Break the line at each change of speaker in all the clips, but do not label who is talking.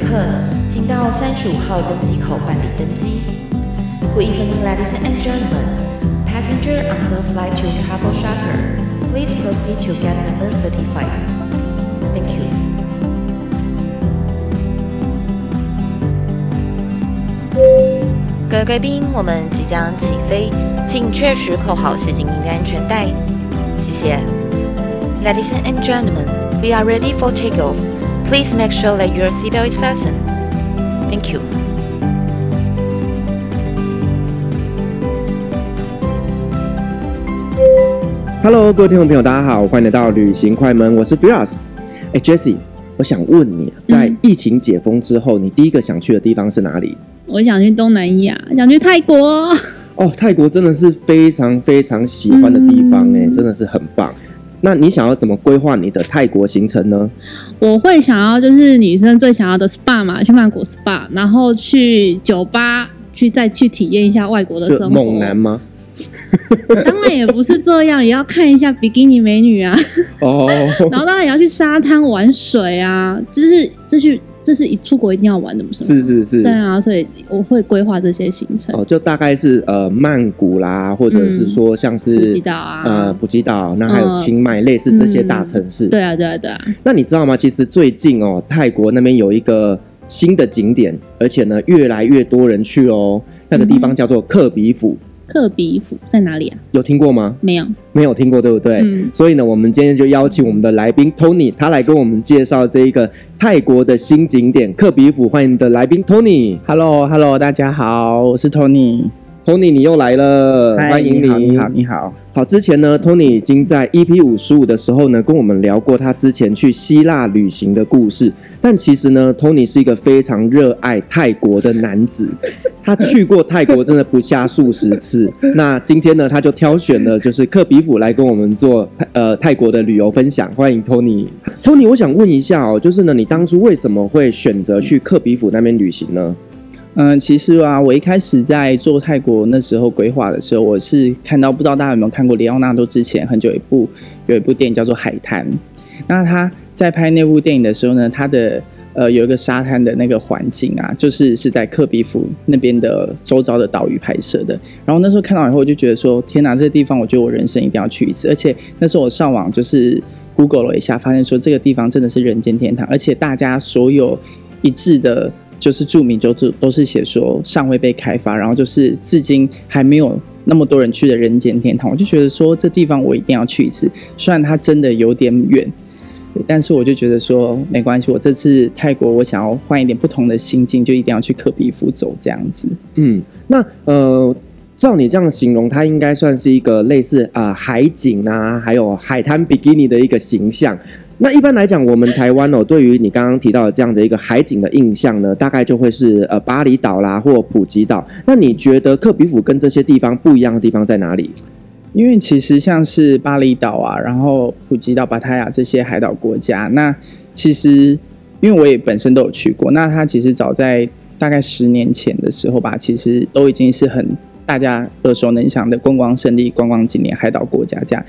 客，请到三十五号登机口办理登机。Good evening, ladies and gentlemen. Passenger on the flight to Travel Charter, please proceed to gate number thirty-five. Thank you. 各位贵宾，我们即将起飞，请确实扣好系紧您的安全带。谢谢。Ladies and gentlemen, we are ready for takeoff. Please make sure that your seatbelt is fastened. Thank you.
Hello，各位听众朋友，大家好，欢迎来到旅行快门，我是 Firas。哎，Jessie，我想问你，在疫情解封之后，嗯、你第一个想去的地方是哪里？
我想去东南亚，想去泰国。
哦，泰国真的是非常非常喜欢的地方，哎、嗯，真的是很棒。那你想要怎么规划你的泰国行程呢？
我会想要就是女生最想要的 SPA 嘛，去曼谷 SPA，然后去酒吧，去再去体验一下外国的生活。
猛男吗？
当然也不是这样，也要看一下比基尼美女啊。哦。然后当然也要去沙滩玩水啊，就是这去。这是一出国一定要玩的，不是？
是是是。
对啊，所以我会规划这些行程。
哦，就大概是呃曼谷啦，或者是说像是普
吉岛啊，
呃普吉岛，那还有清迈，类似这些大城市。
对啊，对啊，对啊。
那你知道吗？其实最近哦，泰国那边有一个新的景点，而且呢越来越多人去哦。那个地方叫做克比府。
克比府在哪里啊？
有听过吗？
没有，
没有听过，对不对？嗯。所以呢，我们今天就邀请我们的来宾 Tony，他来跟我们介绍这一个泰国的新景点克比府。欢迎的来宾 Tony。
Hello，Hello，大家好，我是 Tony。
Tony，你又来了，Hi, 欢迎你。
你好，你好，你好。
好，之前呢，Tony 已经在 EP 五十五的时候呢，跟我们聊过他之前去希腊旅行的故事。但其实呢，Tony 是一个非常热爱泰国的男子，他去过泰国真的不下数十次。那今天呢，他就挑选了就是克比府来跟我们做呃泰国的旅游分享。欢迎 Tony。Tony，我想问一下哦，就是呢，你当初为什么会选择去克比府那边旅行呢？
嗯，其实啊，我一开始在做泰国那时候规划的时候，我是看到不知道大家有没有看过里奥纳多之前很久一部有一部电影叫做《海滩》。那他在拍那部电影的时候呢，他的呃有一个沙滩的那个环境啊，就是是在克比府那边的周遭的岛屿拍摄的。然后那时候看到以后，我就觉得说，天哪，这个地方我觉得我人生一定要去一次。而且那时候我上网就是 Google 了一下，发现说这个地方真的是人间天堂，而且大家所有一致的。就是著名，就是都是写说尚未被开发，然后就是至今还没有那么多人去的人间天堂。我就觉得说这地方我一定要去一次，虽然它真的有点远，但是我就觉得说没关系。我这次泰国我想要换一点不同的心境，就一定要去克比夫走这样子。
嗯，那呃，照你这样形容，它应该算是一个类似啊、海景啊，还有海滩比基尼的一个形象。那一般来讲，我们台湾哦，对于你刚刚提到的这样的一个海景的印象呢，大概就会是呃巴厘岛啦，或普吉岛。那你觉得克比府跟这些地方不一样的地方在哪里？
因为其实像是巴厘岛啊，然后普吉岛、芭达雅这些海岛国家，那其实因为我也本身都有去过，那它其实早在大概十年前的时候吧，其实都已经是很大家耳熟能详的观光胜地、观光景点、海岛国家这样。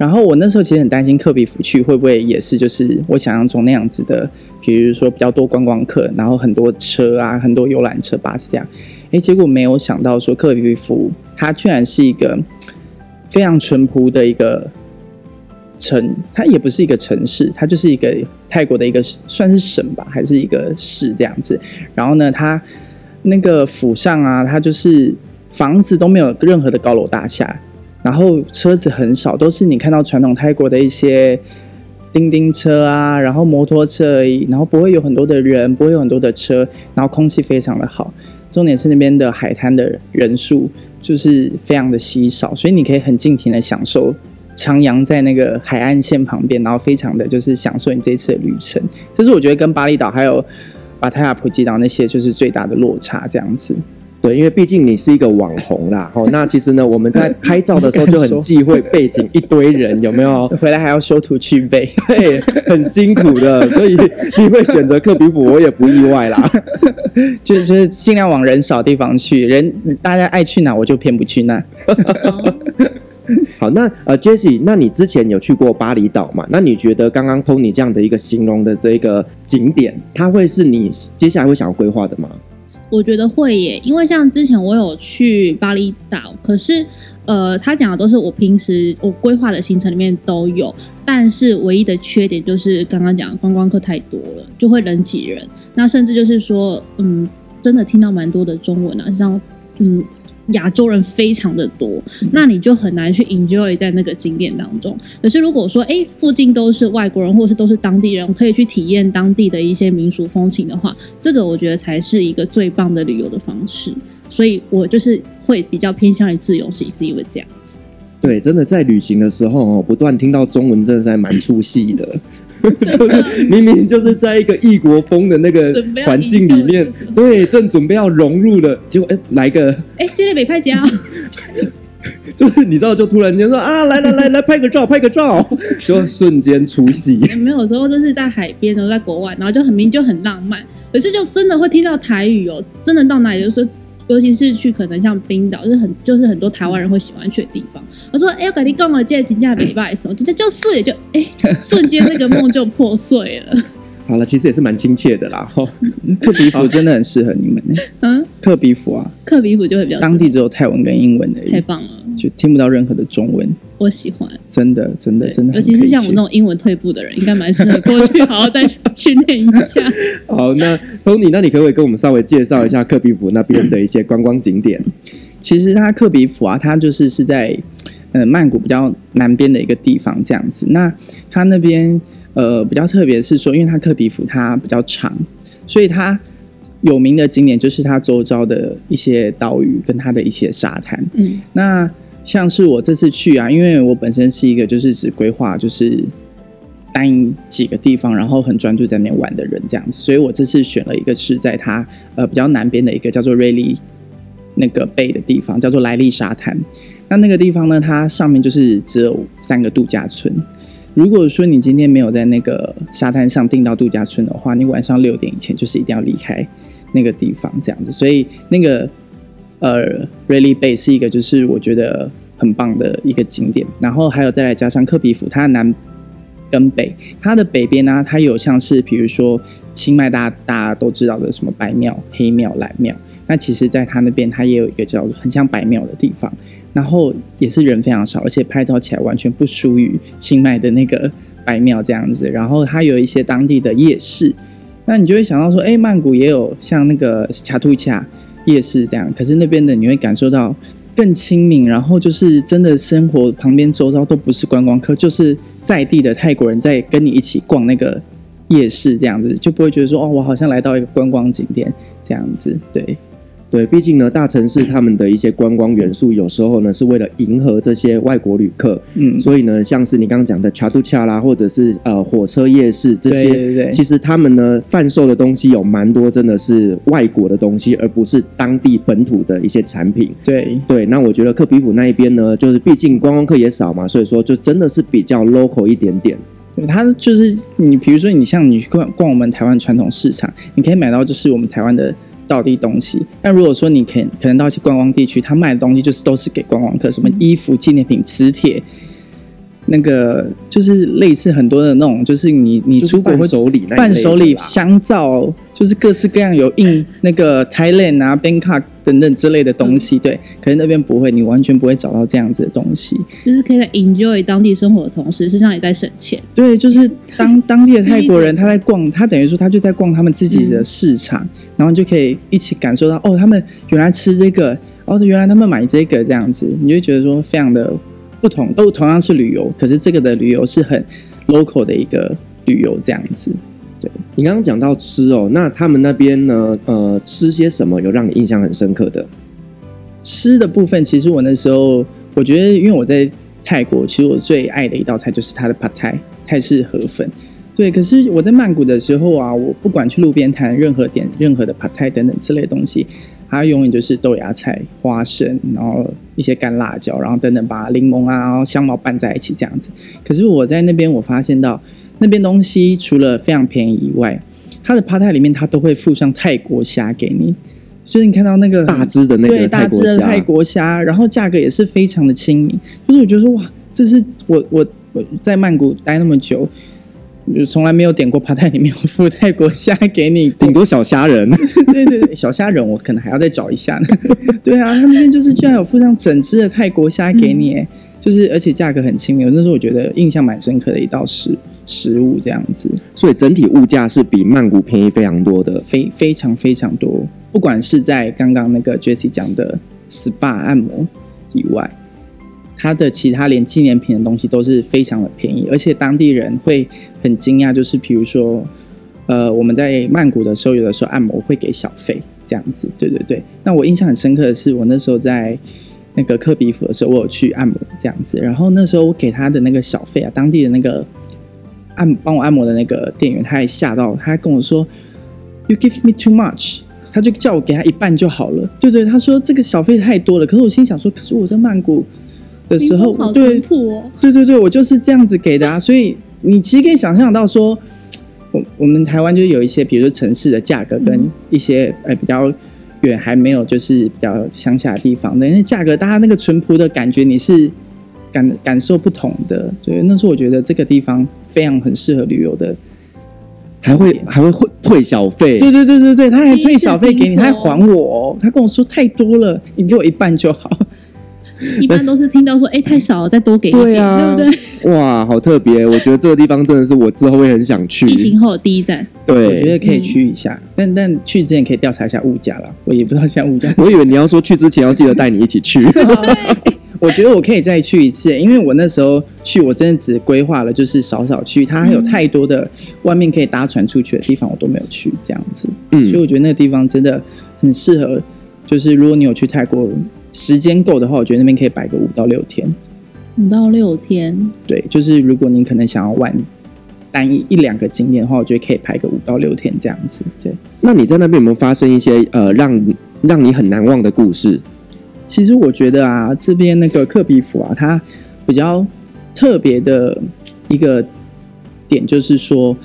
然后我那时候其实很担心克比府去会不会也是就是我想象中那样子的，比如说比较多观光客，然后很多车啊，很多游览车、巴士这样。诶，结果没有想到说克比府它居然是一个非常淳朴的一个城，它也不是一个城市，它就是一个泰国的一个算是省吧，还是一个市这样子。然后呢，它那个府上啊，它就是房子都没有任何的高楼大厦。然后车子很少，都是你看到传统泰国的一些叮叮车啊，然后摩托车而已，然后不会有很多的人，不会有很多的车，然后空气非常的好。重点是那边的海滩的人数就是非常的稀少，所以你可以很尽情的享受徜徉在那个海岸线旁边，然后非常的就是享受你这一次的旅程。这是我觉得跟巴厘岛还有巴塔亚普吉岛那些就是最大的落差，这样子。
对，因为毕竟你是一个网红啦，哦，那其实呢，我们在拍照的时候就很忌讳背景一堆人，有没有？
回来还要修图去背，
对，很辛苦的，所以你会选择克比普，我也不意外啦。
就 是就是尽量往人少地方去，人大家爱去哪，我就偏不去那。
好，那呃，Jessie，那你之前有去过巴厘岛嘛？那你觉得刚刚 Tony 这样的一个形容的这个景点，它会是你接下来会想要规划的吗？
我觉得会耶，因为像之前我有去巴厘岛，可是呃，他讲的都是我平时我规划的行程里面都有，但是唯一的缺点就是刚刚讲观光客太多了，就会人挤人。那甚至就是说，嗯，真的听到蛮多的中文啊，像嗯。亚洲人非常的多，那你就很难去 enjoy 在那个景点当中。可是如果说，哎，附近都是外国人，或是都是当地人，可以去体验当地的一些民俗风情的话，这个我觉得才是一个最棒的旅游的方式。所以我就是会比较偏向于自由行，是因为这样子。
对，真的在旅行的时候哦，不断听到中文，真的是还蛮出戏的。就是明明就是在一个异国风的那个环境里面，对，正准备要融入了，结果哎，来个
哎，今天北派家，
就是你知道，就突然间说啊，来来来来，拍个照，拍个照，就瞬间出戏。
没有时候就是在海边，然后在国外，然后就很明就很浪漫，可是就真的会听到台语哦，真的到哪里就是。尤其是去可能像冰岛，就是很就是很多台湾人会喜欢去的地方。我说：“哎、欸，我跟你讲嘛，这金价没卖的时候，这就是也就哎、欸，瞬间那个梦就破碎了。”
好了，其实也是蛮亲切的啦。
克比府真的很适合你们。嗯，克比府啊，
克比府就会比较
当地只有泰文跟英文的，
太棒了，
就听不到任何的中文。
我喜欢，
真的真的真的，
尤其是像我那种英文退步的人，应该蛮适合过去 好好再训练一下。
好，那 Tony，那你可不可以跟我们稍微介绍一下克比府那边的一些观光景点？
其实它克比府啊，它就是是在呃曼谷比较南边的一个地方这样子。那它那边。呃，比较特别是说，因为它克比府它比较长，所以它有名的景点就是它周遭的一些岛屿跟它的一些沙滩。嗯，那像是我这次去啊，因为我本身是一个就是只规划就是单几个地方，然后很专注在那边玩的人这样子，所以我这次选了一个是在它呃比较南边的一个叫做瑞丽那个贝的地方，叫做莱利沙滩。那那个地方呢，它上面就是只有三个度假村。如果说你今天没有在那个沙滩上订到度假村的话，你晚上六点以前就是一定要离开那个地方，这样子。所以那个呃，Really Bay 是一个就是我觉得很棒的一个景点。然后还有再来加上克比府，它南跟北，它的北边呢、它有像是比如说清迈大家大家都知道的什么白庙、黑庙、蓝庙。那其实，在它那边，它也有一个叫很像白庙的地方。然后也是人非常少，而且拍照起来完全不输于清迈的那个白庙这样子。然后它有一些当地的夜市，那你就会想到说，哎，曼谷也有像那个恰图恰夜市这样。可是那边的你会感受到更亲民，然后就是真的生活旁边周遭都不是观光客，就是在地的泰国人在跟你一起逛那个夜市这样子，就不会觉得说，哦，我好像来到一个观光景点这样子，对。
对，毕竟呢，大城市他们的一些观光元素，有时候呢是为了迎合这些外国旅客，嗯，所以呢，像是你刚刚讲的查图恰啦，或者是呃火车夜市这些，对对对，其实他们呢贩售的东西有蛮多，真的是外国的东西，而不是当地本土的一些产品。
对
对，那我觉得克比府那一边呢，就是毕竟观光客也少嘛，所以说就真的是比较 local 一点点。
它就是你，比如说你像你逛逛我们台湾传统市场，你可以买到就是我们台湾的。道地东西，但如果说你可可能到一些观光地区，他卖的东西就是都是给观光客，什么衣服、纪念品、磁铁，那个就是类似很多的那种，就是你你出国会伴手礼，伴手礼香皂，就是各式各样有印那个 Thailand 啊、Bangkok。等等之类的东西，对，可是那边不会，你完全不会找到这样子的东西。
就是可以在 enjoy 当地生活的同时，实际上也在省钱。
对，就是当 当地的泰国人他在逛，他等于说他就在逛他们自己的市场，嗯、然后就可以一起感受到哦，他们原来吃这个，哦，原来他们买这个这样子，你就会觉得说非常的不同，都同样是旅游，可是这个的旅游是很 local 的一个旅游这样子。
你刚刚讲到吃哦，那他们那边呢？呃，吃些什么有让你印象很深刻的？
吃的部分，其实我那时候我觉得，因为我在泰国，其实我最爱的一道菜就是它的 Pad Thai 泰式河粉。对，可是我在曼谷的时候啊，我不管去路边摊，任何点任何的 Pad Thai 等等之类的东西，它永远就是豆芽菜、花生，然后一些干辣椒，然后等等把柠檬啊，然后香茅拌在一起这样子。可是我在那边，我发现到。那边东西除了非常便宜以外，它的 Pad Thai 里面它都会附上泰国虾给你，就是你看到那个
大只的那个
对大只的泰国虾，然后价格也是非常的亲民。就是我觉得说哇，这是我我我在曼谷待那么久，就从来没有点过 Pad Thai 里面有附泰国虾给你，
顶多小虾仁。
对对对，小虾仁我可能还要再找一下呢。对啊，他那边就是居然有附上整只的泰国虾给你，嗯、就是而且价格很亲民。那时候我觉得印象蛮深刻的一道食食物这样子。所以整体物价是比曼谷便宜非常多的，非非常非常多。不管是在刚刚那个 Jessie 讲的 SPA 按摩以外，它的其他连纪念品的东西都是非常的便宜，而且当地人会很惊讶，就是比如说，呃，我们在曼谷的时候，有的时候按摩会给小费这样子，对对对。那我印象很深刻的是，我那时候在那个科比府的时候，我有去按摩这样子，然后那时候我给他的那个小费啊，当地的那个按帮我按摩的那个店员，他也吓到，他还跟我说：“You give me too much。”他就叫我给他一半就好了，对对，他说这个小费太多了。可是我心想说，可是我在曼谷的时候，
哦、
对对对对，我就是这样子给的啊。所以你其实可以想象到说，我我们台湾就有一些，比如说城市的价格跟一些呃比较远还没有就是比较乡下的地方，那些价格，大家那个淳朴的感觉，你是感感受不同的。对，那是我觉得这个地方非常很适合旅游的。
还会还会会退小费，
对对对对对，他还退小费给你，他还还我，他跟我说太多了，你给我一半就好。
一般 都是听到说，哎，太少了，再多给一点，对啊，对不对？
哇，好特别，我觉得这个地方真的是我之后会很想去。
疫情后的第一站，
对，
我觉得可以去一下，但但去之前可以调查一下物价了，我也不知道现在物价。
我以为你要说去之前要记得带你一起去。
我觉得我可以再去一次，因为我那时候去，我真的只规划了就是少少去，它还有太多的外面可以搭船出去的地方，我都没有去这样子。嗯，所以我觉得那个地方真的很适合，就是如果你有去泰国，时间够的话，我觉得那边可以摆个五到六天。
五到六天，
对，就是如果你可能想要玩单一一两个景点的话，我觉得可以排个五到六天这样子。对，
那你在那边有没有发生一些呃让让你很难忘的故事？
其实我觉得啊，这边那个克比府啊，它比较特别的一个点就是说，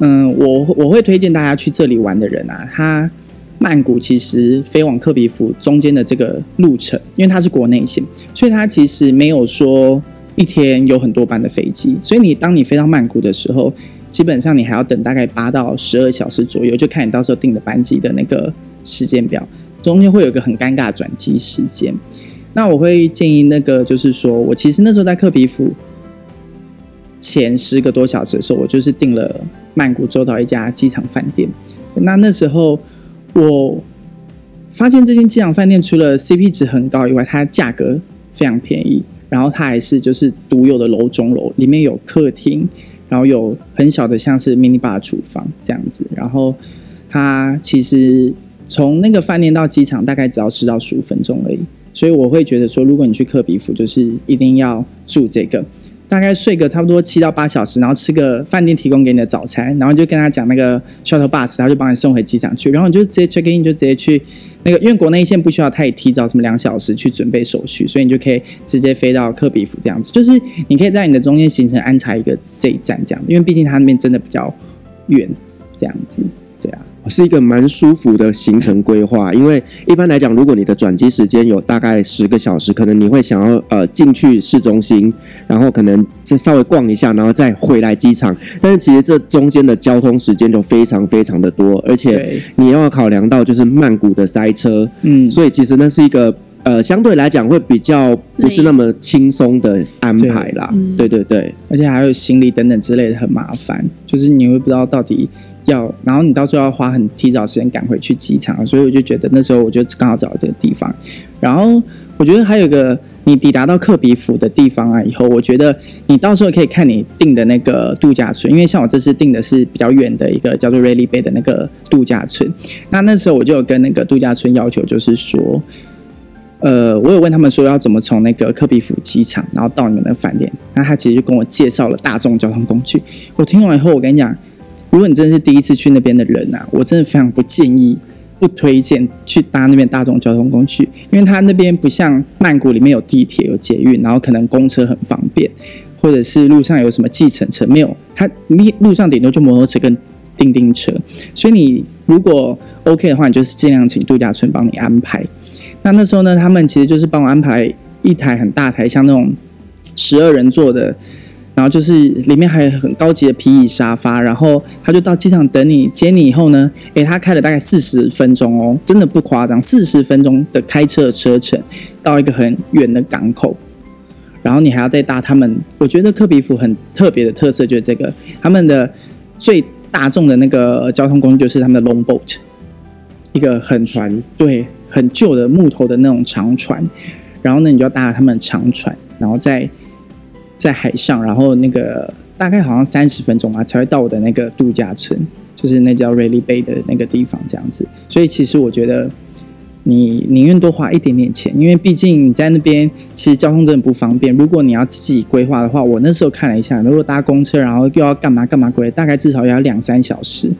嗯，我我会推荐大家去这里玩的人啊，他曼谷其实飞往克比府中间的这个路程，因为它是国内线，所以它其实没有说一天有很多班的飞机，所以你当你飞到曼谷的时候，基本上你还要等大概八到十二小时左右，就看你到时候订的班机的那个时间表。中间会有一个很尴尬的转机时间，那我会建议那个就是说，我其实那时候在克比府前十个多小时的时候，我就是订了曼谷州岛一家机场饭店。那那时候我发现这间机场饭店除了 CP 值很高以外，它价格非常便宜，然后它还是就是独有的楼中楼，里面有客厅，然后有很小的像是 mini bar 厨房这样子，然后它其实。从那个饭店到机场大概只要十到十五分钟而已，所以我会觉得说，如果你去克比府，就是一定要住这个，大概睡个差不多七到八小时，然后吃个饭店提供给你的早餐，然后就跟他讲那个 shuttle bus，他就帮你送回机场去，然后你就直接 check in，就直接去那个，因为国内线不需要太提早什么两小时去准备手续，所以你就可以直接飞到克比府这样子，就是你可以在你的中间行程安插一个这一站这样，因为毕竟他那边真的比较远，这样子，
是一个蛮舒服的行程规划，因为一般来讲，如果你的转机时间有大概十个小时，可能你会想要呃进去市中心，然后可能再稍微逛一下，然后再回来机场。但是其实这中间的交通时间就非常非常的多，而且你要考量到就是曼谷的塞车，嗯，所以其实那是一个呃相对来讲会比较不是那么轻松的安排啦。对，对对对，
而且还有行李等等之类的很麻烦，就是你会不知道到底。要，然后你到时候要花很提早时间赶回去机场，所以我就觉得那时候我就刚好找到这个地方。然后我觉得还有一个，你抵达到克比府的地方啊，以后我觉得你到时候可以看你订的那个度假村，因为像我这次订的是比较远的一个叫做 Railly Bay 的那个度假村。那那时候我就有跟那个度假村要求，就是说，呃，我有问他们说要怎么从那个克比府机场，然后到你们的饭店。那他其实就跟我介绍了大众交通工具。我听完以后，我跟你讲。如果你真的是第一次去那边的人啊，我真的非常不建议、不推荐去搭那边大众交通工具，因为它那边不像曼谷里面有地铁、有捷运，然后可能公车很方便，或者是路上有什么计程车，没有，它你路上顶多就摩托车跟叮叮车。所以你如果 OK 的话，你就是尽量请度假村帮你安排。那那时候呢，他们其实就是帮我安排一台很大台，像那种十二人座的。然后就是里面还有很高级的皮椅沙发，然后他就到机场等你接你以后呢，诶，他开了大概四十分钟哦，真的不夸张，四十分钟的开车的车程到一个很远的港口，然后你还要再搭他们，我觉得克比夫很特别的特色就是这个，他们的最大众的那个交通工具就是他们的 long boat，一个很船，对，很旧的木头的那种长船，然后呢，你就要搭他们长船，然后再。在海上，然后那个大概好像三十分钟吧，才会到我的那个度假村，就是那叫 Railay Bay 的那个地方，这样子。所以其实我觉得，你宁愿多花一点点钱，因为毕竟你在那边其实交通真的不方便。如果你要自己规划的话，我那时候看了一下，如果搭公车，然后又要干嘛干嘛规，大概至少要两三小时。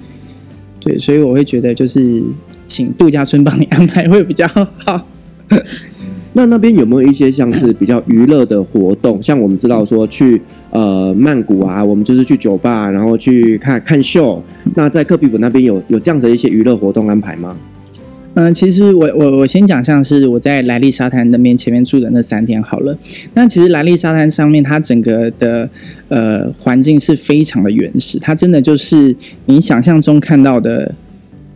对，所以我会觉得就是请度假村帮你安排会比较好。
那那边有没有一些像是比较娱乐的活动？像我们知道说去呃曼谷啊，我们就是去酒吧，然后去看看秀。那在克比府那边有有这样的一些娱乐活动安排吗？
嗯，其实我我我先讲，像是我在莱利沙滩那边前面住的那三天好了。那其实莱利沙滩上面，它整个的呃环境是非常的原始，它真的就是你想象中看到的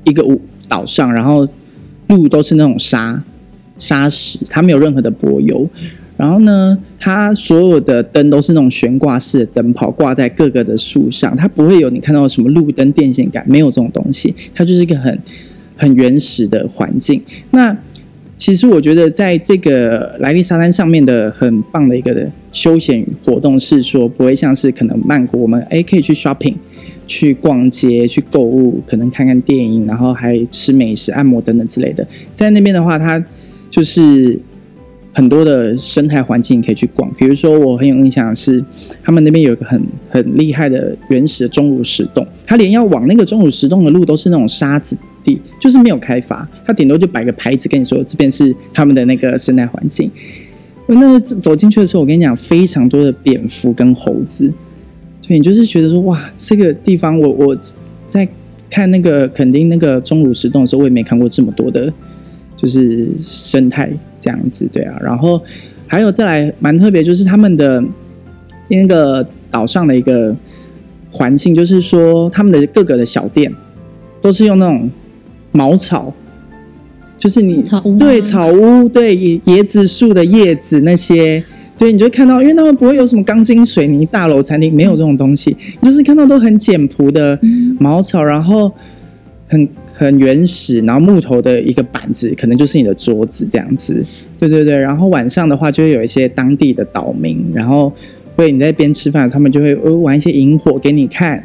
一个岛上，然后路都是那种沙。沙石，它没有任何的柏油，然后呢，它所有的灯都是那种悬挂式的灯泡，挂在各个的树上，它不会有你看到什么路灯、电线杆，没有这种东西，它就是一个很很原始的环境。那其实我觉得，在这个莱利沙滩上面的很棒的一个休闲活动是说，不会像是可能曼谷，我们诶可以去 shopping。去逛街、去购物，可能看看电影，然后还吃美食、按摩等等之类的。在那边的话，它就是很多的生态环境可以去逛，比如说我很有印象是，他们那边有一个很很厉害的原始的钟乳石洞，它连要往那个钟乳石洞的路都是那种沙子地，就是没有开发，它顶多就摆个牌子跟你说这边是他们的那个生态环境。我那走进去的时候，我跟你讲，非常多的蝙蝠跟猴子，对，你就是觉得说哇，这个地方我我在看那个垦丁那个钟乳石洞的时候，我也没看过这么多的。就是生态这样子，对啊，然后还有再来蛮特别，就是他们的那个岛上的一个环境，就是说他们的各个的小店都是用那种茅草，就是你对草屋对椰子树的叶子那些，对，你就看到，因为他们不会有什么钢筋水泥大楼餐厅，没有这种东西，你就是看到都很简朴的茅草，然后很。很原始，然后木头的一个板子，可能就是你的桌子这样子。对对对，然后晚上的话，就会有一些当地的岛民，然后会你在边吃饭，他们就会玩一些萤火给你看，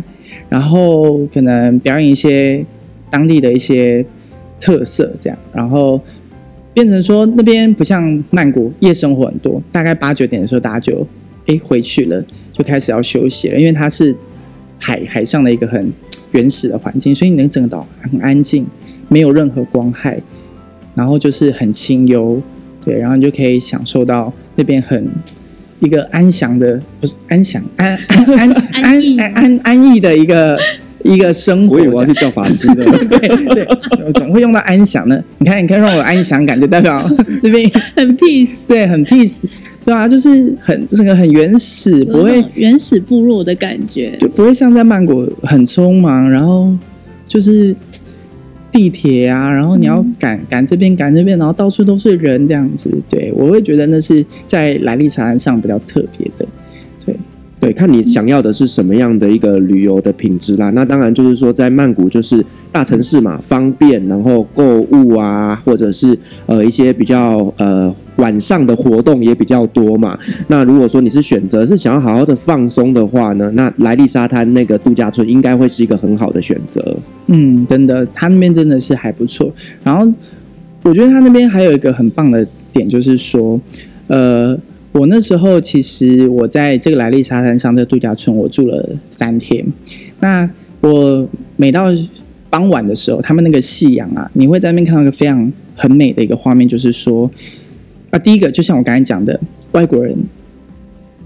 然后可能表演一些当地的一些特色这样，然后变成说那边不像曼谷夜生活很多，大概八九点的时候大家就诶回去了，就开始要休息了，因为它是海海上的一个很。原始的环境，所以你能整个岛很安静，没有任何光害，然后就是很清幽，对，然后你就可以享受到那边很一个安详的，不是安详安安安 安安安安逸的一个 一个生活。
我以为我要去叫法师的，
对对，我总会用到安详的。你看，你看让我有安详感，就代表那边
很 peace，
对，很 peace。对啊，就是很整个很原始，不会
原始部落的感觉，
就不会像在曼谷很匆忙，然后就是地铁啊，然后你要赶赶这边赶那边，然后到处都是人这样子。对，我会觉得那是在莱利茶山上比较特别的。
对，看你想要的是什么样的一个旅游的品质啦。那当然就是说，在曼谷就是大城市嘛，方便，然后购物啊，或者是呃一些比较呃。晚上的活动也比较多嘛。那如果说你是选择是想要好好的放松的话呢，那莱利沙滩那个度假村应该会是一个很好的选择。
嗯，真的，他那边真的是还不错。然后我觉得他那边还有一个很棒的点，就是说，呃，我那时候其实我在这个莱利沙滩上的度假村，我住了三天。那我每到傍晚的时候，他们那个夕阳啊，你会在那边看到一个非常很美的一个画面，就是说。啊，第一个就像我刚才讲的，外国人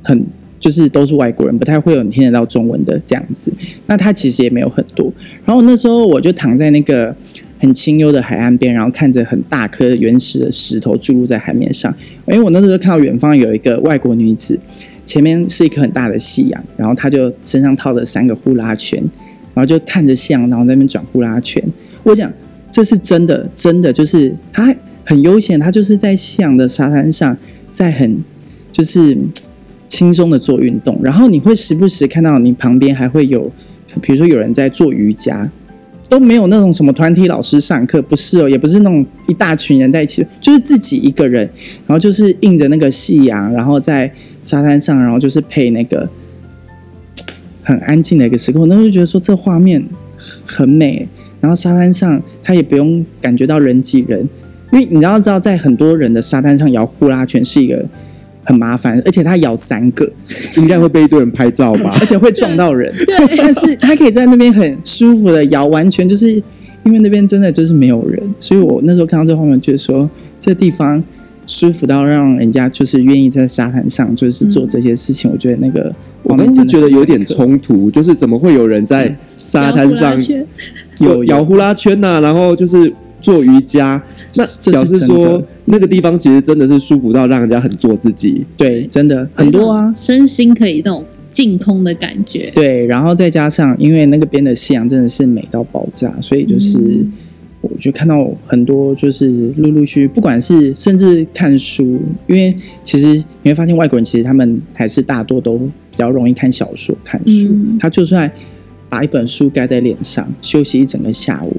很就是都是外国人，不太会有你听得到中文的这样子。那他其实也没有很多。然后那时候我就躺在那个很清幽的海岸边，然后看着很大颗原始的石头注入在海面上。因为我那时候看到远方有一个外国女子，前面是一颗很大的夕阳，然后她就身上套着三个呼啦圈，然后就看着夕阳，然后在那边转呼啦圈。我讲这是真的，真的就是她很悠闲，她就是在夕阳的沙滩上，在很就是。轻松的做运动，然后你会时不时看到你旁边还会有，比如说有人在做瑜伽，都没有那种什么团体老师上课，不是哦，也不是那种一大群人在一起，就是自己一个人，然后就是映着那个夕阳，然后在沙滩上，然后就是配那个很安静的一个时刻，我那时候觉得说这画面很美，然后沙滩上他也不用感觉到人挤人，因为你要知道，在很多人的沙滩上摇呼啦圈是一个。很麻烦，而且它咬三个，
应该会被一堆人拍照吧？
而且会撞到人。但是它可以在那边很舒服的摇，完全就是因为那边真的就是没有人，所以我那时候看到这画面，就是说这地方舒服到让人家就是愿意在沙滩上就是做这些事情。嗯、我觉得那个
我当时觉得有点冲突，就是怎么会有人在沙滩上有摇呼啦圈呐、啊，然后就是做瑜伽。那表示说，那个地方其实真的是舒服到让人家很做自己。
对，真的很多啊，
身心可以那种净空的感觉。
对，然后再加上，因为那个边的夕阳真的是美到爆炸，所以就是、嗯、我就看到很多，就是陆陆续续，不管是甚至看书，因为其实你会发现外国人其实他们还是大多都比较容易看小说、看书。嗯、他就算把一本书盖在脸上，休息一整个下午。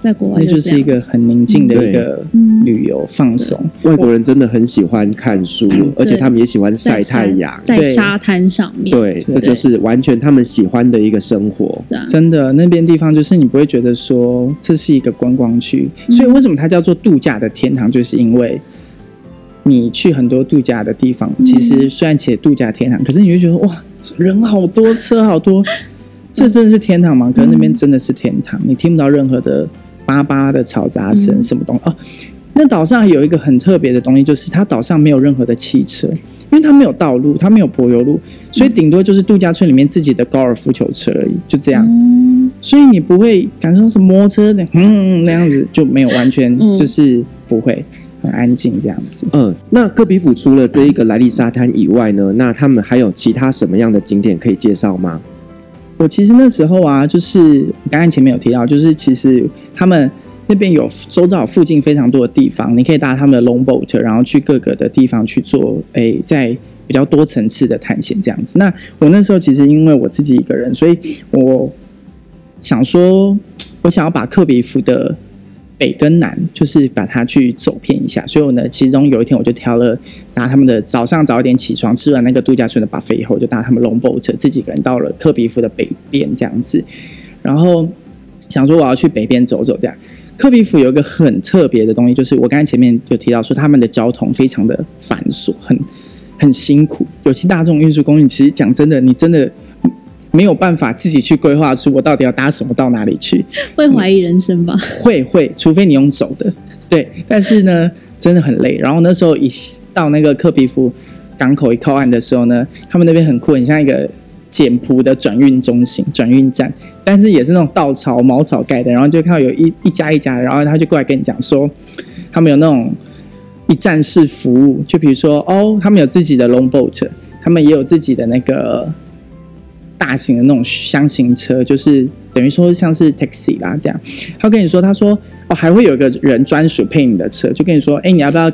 在国外，
那就是一个很宁静的一个旅游放松。
外国人真的很喜欢看书，而且他们也喜欢晒太阳，
在沙滩上面。
对，这就是完全他们喜欢的一个生活。
真的，那边地方就是你不会觉得说这是一个观光区，所以为什么它叫做度假的天堂？就是因为你去很多度假的地方，其实虽然写度假天堂，可是你会觉得哇，人好多，车好多，这真的是天堂吗？可是那边真的是天堂，你听不到任何的。巴巴的嘈杂声，什么东西？哦，那岛上有一个很特别的东西，就是它岛上没有任何的汽车，因为它没有道路，它没有柏油路，所以顶多就是度假村里面自己的高尔夫球车而已，就这样。所以你不会感受是摩托车的，嗯，那样子就没有完全就是不会很安静这样子。
嗯，那戈比府除了这一个莱利沙滩以外呢，那他们还有其他什么样的景点可以介绍吗？
我其实那时候啊，就是刚刚前面有提到，就是其实他们那边有周遭附近非常多的地方，你可以搭他们的 long boat，然后去各个的地方去做，诶，在比较多层次的探险这样子。那我那时候其实因为我自己一个人，所以我想说，我想要把克比福的。北跟南就是把它去走遍一下，所以我呢，其中有一天我就挑了拿他们的早上早一点起床，吃完那个度假村的 buffet 以后，就搭他们 long boat 自己一个人到了柯比府的北边这样子，然后想说我要去北边走走这样。柯比府有一个很特别的东西，就是我刚才前面有提到说他们的交通非常的繁琐，很很辛苦，尤其大众运输工具，其实讲真的，你真的。没有办法自己去规划出我到底要搭什么到哪里去，
会怀疑人生吧？
会会，除非你用走的，对。但是呢，真的很累。然后那时候一到那个克比夫港口一靠岸的时候呢，他们那边很酷，很像一个简朴的转运中心、转运站，但是也是那种稻草、茅草盖的。然后就看到有一一家一家，然后他就过来跟你讲说，他们有那种一站式服务，就比如说哦，他们有自己的 long boat，他们也有自己的那个。大型的那种箱型车，就是等于说像是 taxi 啦，这样。他跟你说，他说哦，还会有一个人专属配你的车，就跟你说，哎，你要不要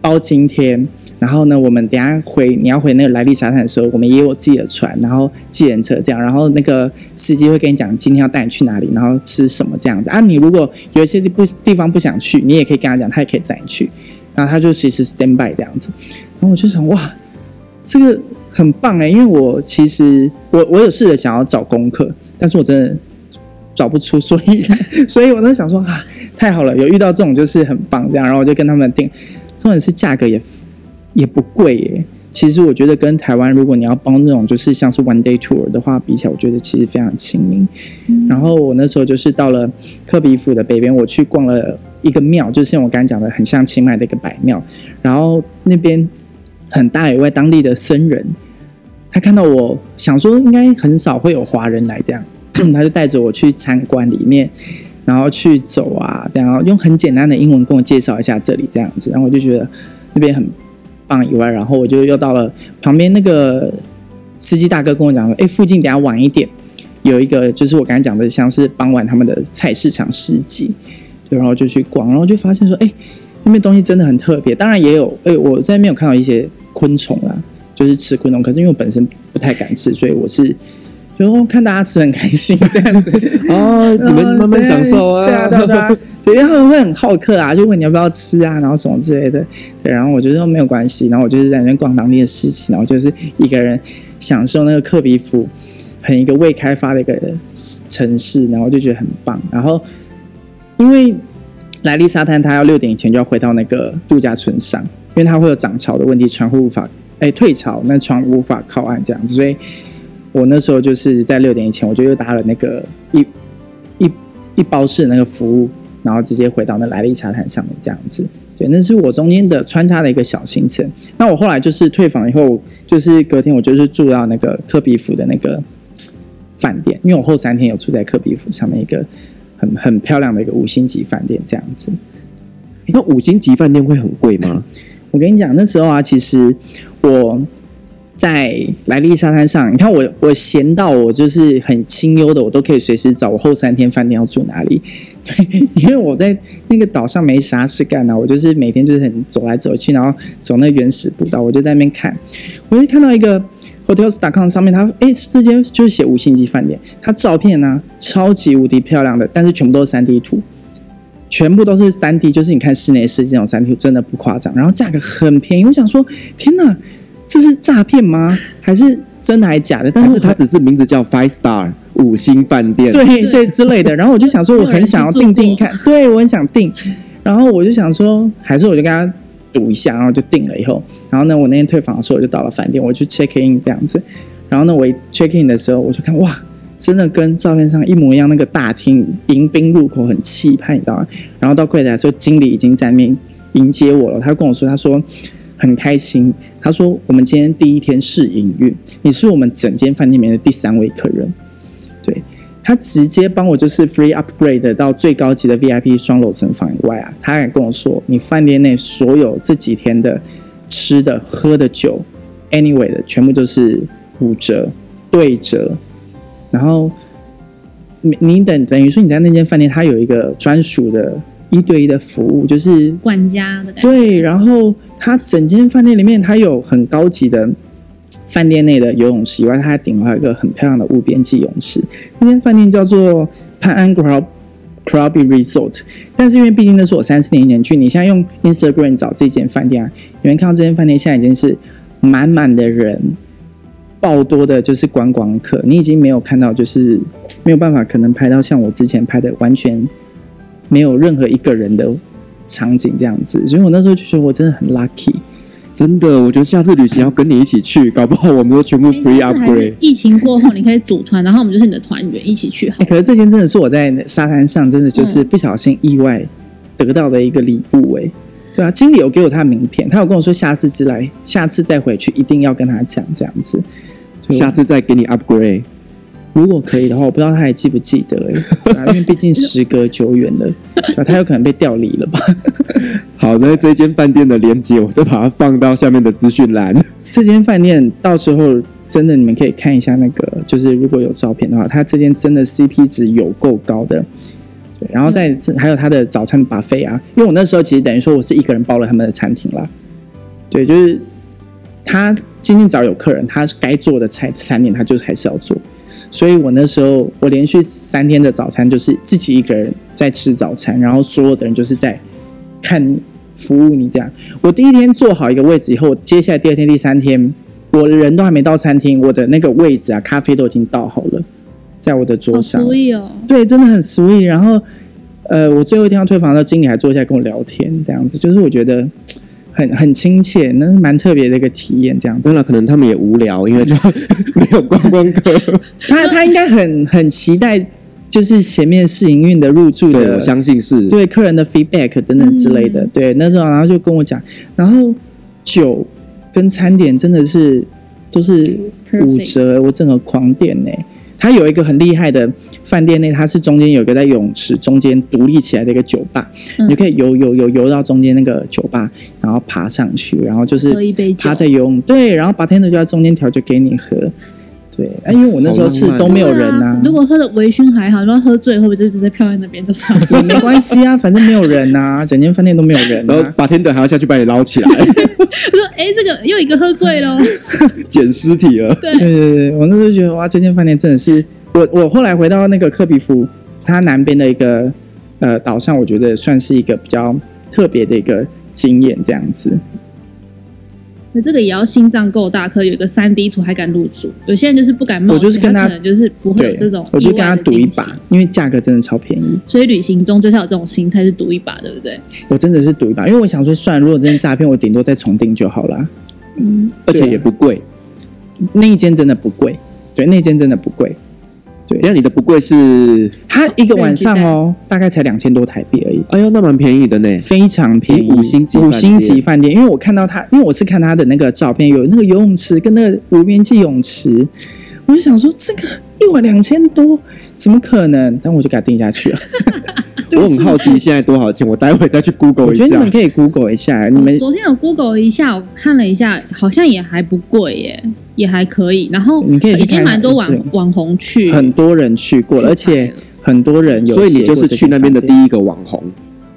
包今天？然后呢，我们等下回你要回那个莱利沙滩的时候，我们也有自己的船，然后计程车这样。然后那个司机会跟你讲今天要带你去哪里，然后吃什么这样子啊。你如果有一些地不地方不想去，你也可以跟他讲，他也可以载你去。然后他就随时 stand by 这样子。然后我就想，哇，这个。很棒哎，因为我其实我我有试着想要找功课，但是我真的找不出 所以然，所以我在想说啊，太好了，有遇到这种就是很棒这样，然后我就跟他们订，重点是价格也也不贵耶。其实我觉得跟台湾如果你要包那种就是像是 one day tour 的话比起来，我觉得其实非常亲民。嗯、然后我那时候就是到了科比府的北边，我去逛了一个庙，就是像我刚刚讲的，很像清迈的一个白庙，然后那边很大有一位当地的僧人。他看到我想说应该很少会有华人来这样，他就带着我去参观里面，然后去走啊，然后用很简单的英文跟我介绍一下这里这样子，然后我就觉得那边很棒以外，然后我就又到了旁边那个司机大哥跟我讲说，哎，附近等下晚一点有一个就是我刚才讲的像是傍晚他们的菜市场市集，然后就去逛，然后就发现说，哎，那边东西真的很特别，当然也有，哎，我在那边有看到一些昆虫啊。就是吃昆虫，可是因为我本身不太敢吃，所以我是就哦看大家吃很开心这样子
哦，你们慢慢享受啊，
对啊对啊对啊，对，他们会很好客啊，就问你要不要吃啊，然后什么之类的，对，然后我就说没有关系，然后我就是在那边逛当地的事情，然后就是一个人享受那个克比夫很一个未开发的一个城市，然后就觉得很棒，然后因为莱利沙滩，它要六点以前就要回到那个度假村上，因为它会有涨潮的问题，船会无法。哎，退潮，那船无法靠岸这样子，所以我那时候就是在六点以前，我就又搭了那个一一一包式那个服务，然后直接回到那莱利沙滩上面这样子。对，那是我中间的穿插的一个小行程。那我后来就是退房以后，就是隔天我就是住到那个科比福的那个饭店，因为我后三天有住在科比福上面一个很很漂亮的一个五星级饭店这样子。
那五星级饭店会很贵吗？
我跟你讲，那时候啊，其实我在莱利沙滩上，你看我我闲到我就是很清幽的，我都可以随时找我后三天饭店要住哪里。因为我在那个岛上没啥事干呢、啊，我就是每天就是很走来走去，然后走那原始步道，我就在那边看。我就看到一个 Hotels.com 上面，它哎，这间就是写五星级饭店，它照片呢、啊、超级无敌漂亮的，但是全部都是三 D 图。全部都是三 D，就是你看室内设计那种三 D，真的不夸张。然后价格很便宜，我想说，天哪，这是诈骗吗？还是真的还是假的？但是
它只是名字叫 Five Star 五星饭店，
对对之类的。然后我就想说，我很想要订订看，对我很想订。然后我就想说，还是我就跟他赌一下，然后就订了以后，然后呢，我那天退房的时候，我就到了饭店，我去 check in 这样子。然后呢，我一 check in 的时候，我就看哇。真的跟照片上一模一样，那个大厅迎宾入口很气派，你知道吗？然后到柜台的时候，经理已经在那边迎接我了。他跟我说：“他说很开心，他说我们今天第一天试营运，你是我们整间饭店里面的第三位客人。对”对他直接帮我就是 free upgrade 到最高级的 VIP 双楼层房以外啊，他还跟我说：“你饭店内所有这几天的吃的、喝的酒，anyway 的，全部都是五折、对折。”然后你你等等于说你在那间饭店，它有一个专属的一对一的服务，就是
管家的感觉。
对，然后它整间饭店里面，它有很高级的饭店内的游泳池以外，它还顶了一个很漂亮的无边际泳池。那间饭店叫做潘安 Krabi Resort，但是因为毕竟那是我三四年前去，你现在用 Instagram 找这间饭店啊，你会看到这间饭店现在已经是满满的人。爆多的就是观光客，你已经没有看到，就是 没有办法可能拍到像我之前拍的完全没有任何一个人的场景这样子，所以我那时候就觉得我真的很 lucky，
真的，我觉得下次旅行要跟你一起去，搞不好我们都全部 free upgrade。
疫情过后你可以组团，然后我们就是你的团员一起去好。
欸，可是这件真的是我在沙滩上真的就是不小心意外得到的一个礼物哎，对啊，经理有给我他的名片，他有跟我说下次再来，下次再回去一定要跟他讲这样子。
下次再给你 upgrade，
如果可以的话，我不知道他还记不记得 因为毕竟时隔久远了？他有可能被调离了吧？
好，那这间饭店的链接我就把它放到下面的资讯栏。
这间饭店到时候真的你们可以看一下那个，就是如果有照片的话，它这间真的 CP 值有够高的。对，然后再还有他的早餐 buffet 啊，因为我那时候其实等于说我是一个人包了他们的餐厅啦。对，就是他。今天只要有客人，他该做的菜餐点他就还是要做，所以我那时候我连续三天的早餐就是自己一个人在吃早餐，然后所有的人就是在看你服务你这样。我第一天做好一个位置以后，接下来第二天、第三天，我的人都还没到餐厅，我的那个位置啊，咖啡都已经倒好了，在我的桌上。
哦，
对，真的很 sweet。然后，呃，我最后一天要退房的时候，经理还坐下来跟我聊天，这样子，就是我觉得。很很亲切，那是蛮特别的一个体验，这样子。
真的，可能他们也无聊，因为就 没有观光客。
他他应该很很期待，就是前面试营运的入住的，
我相信是
对客人的 feedback 等等之类的。嗯、对，那时候然后就跟我讲，然后酒跟餐点真的是都是五折，我整个狂点呢。它有一个很厉害的饭店内，它是中间有一个在泳池中间独立起来的一个酒吧，嗯、你可以游游游游到中间那个酒吧，然后爬上去，然后就是趴在游泳，对，然后 bartender 就在中间调酒给你喝。对，哎，因为我那时候是都没有人呐、啊。
如果喝的微醺还好，如果喝醉会不会就直接飘在那边就算了？
也没关系啊，反正没有人呐、啊，整间饭店都没有人、啊。
然后把天德还要下去把你捞起来。
我 说，哎，这个又一个喝醉喽，
捡尸体了。
对
对对对，我那时候觉得哇，这间饭店真的是我我后来回到那个克比夫，它南边的一个呃岛上，我觉得算是一个比较特别的一个经验，这样子。
这个也要心脏够大，可有一个三 D 图还敢入住。有些人就是不敢冒险，
我就是跟他，
他可能就是不会有这种。
我就跟他赌一把，因为价格真的超便宜。
所以旅行中就是要有这种心态，是赌一把，对不对？
我真的是赌一把，因为我想说，算了，如果真的诈骗，我顶多再重订就好了。
嗯，
而且也不贵，
那一间真的不贵，对，那间真的不贵。对，那
你的不贵是，
他一个晚上哦，大概才两千多台币而已。
哎呦，那蛮便宜的呢，
非常便宜，
五星级
五星级饭店。因为我看到他，因为我是看他的那个照片，有那个游泳池跟那个无边际泳池，我就想说，这个一晚两千多，怎么可能？但我就给他定下去了。
我很好奇现在多少钱，我待会再去 Google 一下。
我觉得你们可以 Google 一下，你们
昨天有 Google 一下，我看了一下，好像也还不贵耶，也还可以。然后
你可以
已经蛮多网网红去，
很多人去过了，而且很多人有，
所以你就是去那边的第一个网红。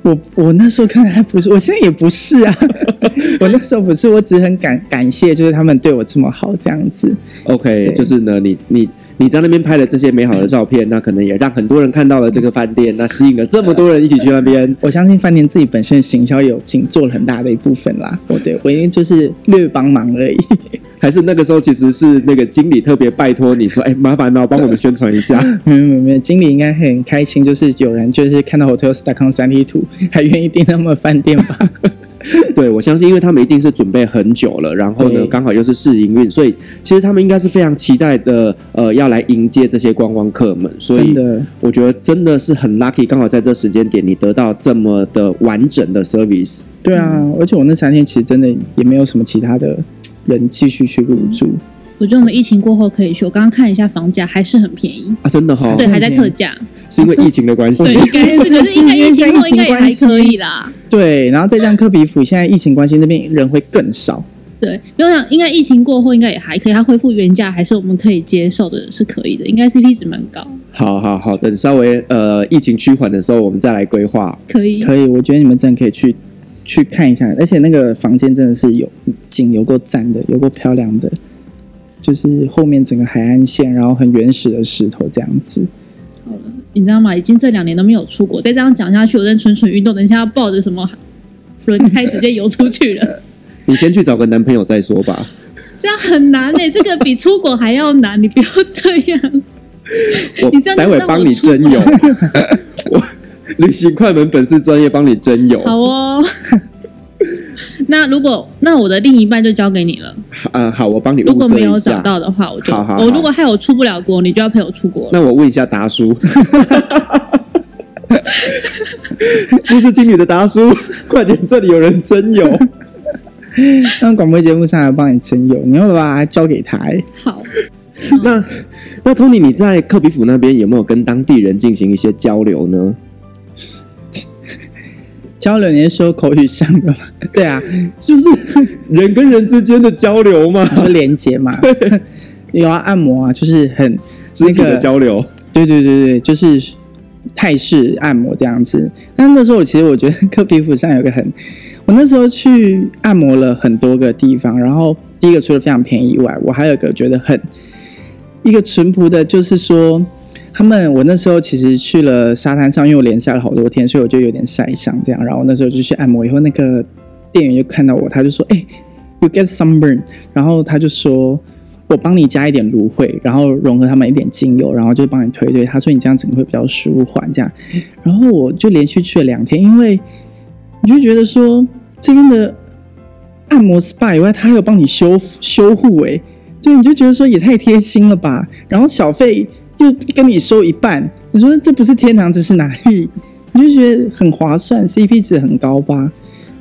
我我那时候看来还不是，我现在也不是啊。我那时候不是，我只是很感感谢，就是他们对我这么好这样子。
OK，就是呢，你你。你在那边拍了这些美好的照片，那可能也让很多人看到了这个饭店，那吸引了这么多人一起去那边。
我相信饭店自己本身的行销有尽做了很大的一部分啦。我对我因为就是略帮忙而已，
还是那个时候其实是那个经理特别拜托你说，哎，麻烦哦，帮我们宣传一下。
没有没有没有，经理应该很开心，就是有人就是看到 Hotels.com 三 D 图，还愿意订那么饭店吧。
对，我相信，因为他们一定是准备很久了，然后呢，刚好又是试营运，所以其实他们应该是非常期待的，呃，要来迎接这些观光客们。所以，我觉得真的是很 lucky，刚好在这时间点，你得到这么的完整的 service。
对啊，而且我那三天其实真的也没有什么其他的人继续去入住。
我觉得我们疫情过后可以去，我刚刚看一下房价还是很便宜
啊，真的哈、哦，
对，还在特价。
是因为疫情的关系，
对，应该是，就是因为疫情后应该也还可以啦。
对，然后再加上科比府，现在疫情关系，那边人会更少。
对，因为我想应该疫情过后应该也还可以，它恢复原价还是我们可以接受的，是可以的，应该 CP 值蛮高。
好好好，等稍微呃疫情趋缓的时候，我们再来规划。
可以，
可以，我觉得你们真的可以去去看一下，而且那个房间真的是有景，有够赞的，有够漂亮的，就是后面整个海岸线，然后很原始的石头这样子。
好了。你知道吗？已经这两年都没有出国，再这样讲下去，我在蠢蠢欲动。等一下要抱着什么轮胎直接游出去了。
你先去找个男朋友再说吧。
这样很难呢、欸，这个比出国还要难。你不要这样。
我
你这样
待会帮你征友。我旅行快门本是专业，帮你征友。
好哦。那如果那我的另一半就交给你了。
嗯，好，我帮你。
如果没有找到的话，我就
好好好。
我如果还有出不了国，你就要陪我出国。
那我问一下达叔，不是经理的达叔，快点，这里有人征友。
那广播节目上来帮你征友，你要把它交给他。
好。
那那 Tony，你在克比府那边有没有跟当地人进行一些交流呢？
交流，你是说口语上的吗？对啊，
就是 人跟人之间的交流嘛，
说连接嘛。有啊，按摩啊，就是很
肢体的交流。
对对对对，就是泰式按摩这样子。但那时候，我其实我觉得科比府上有个很，我那时候去按摩了很多个地方，然后第一个除了非常便宜以外，我还有一个觉得很一个淳朴的，就是说。他们，我那时候其实去了沙滩上，因为我连晒了好多天，所以我就有点晒伤这样。然后那时候就去按摩，以后那个店员就看到我，他就说：“哎、，you get sunburn。”然后他就说：“我帮你加一点芦荟，然后融合他们一点精油，然后就帮你推推。”他说：“你这样整个会比较舒缓。”这样，然后我就连续去了两天，因为你就觉得说这边的按摩 SPA 以外，他还有帮你修修护，哎，对，你就觉得说也太贴心了吧。然后小费。又跟你收一半，你说这不是天堂，这是哪里？你就觉得很划算，CP 值很高吧？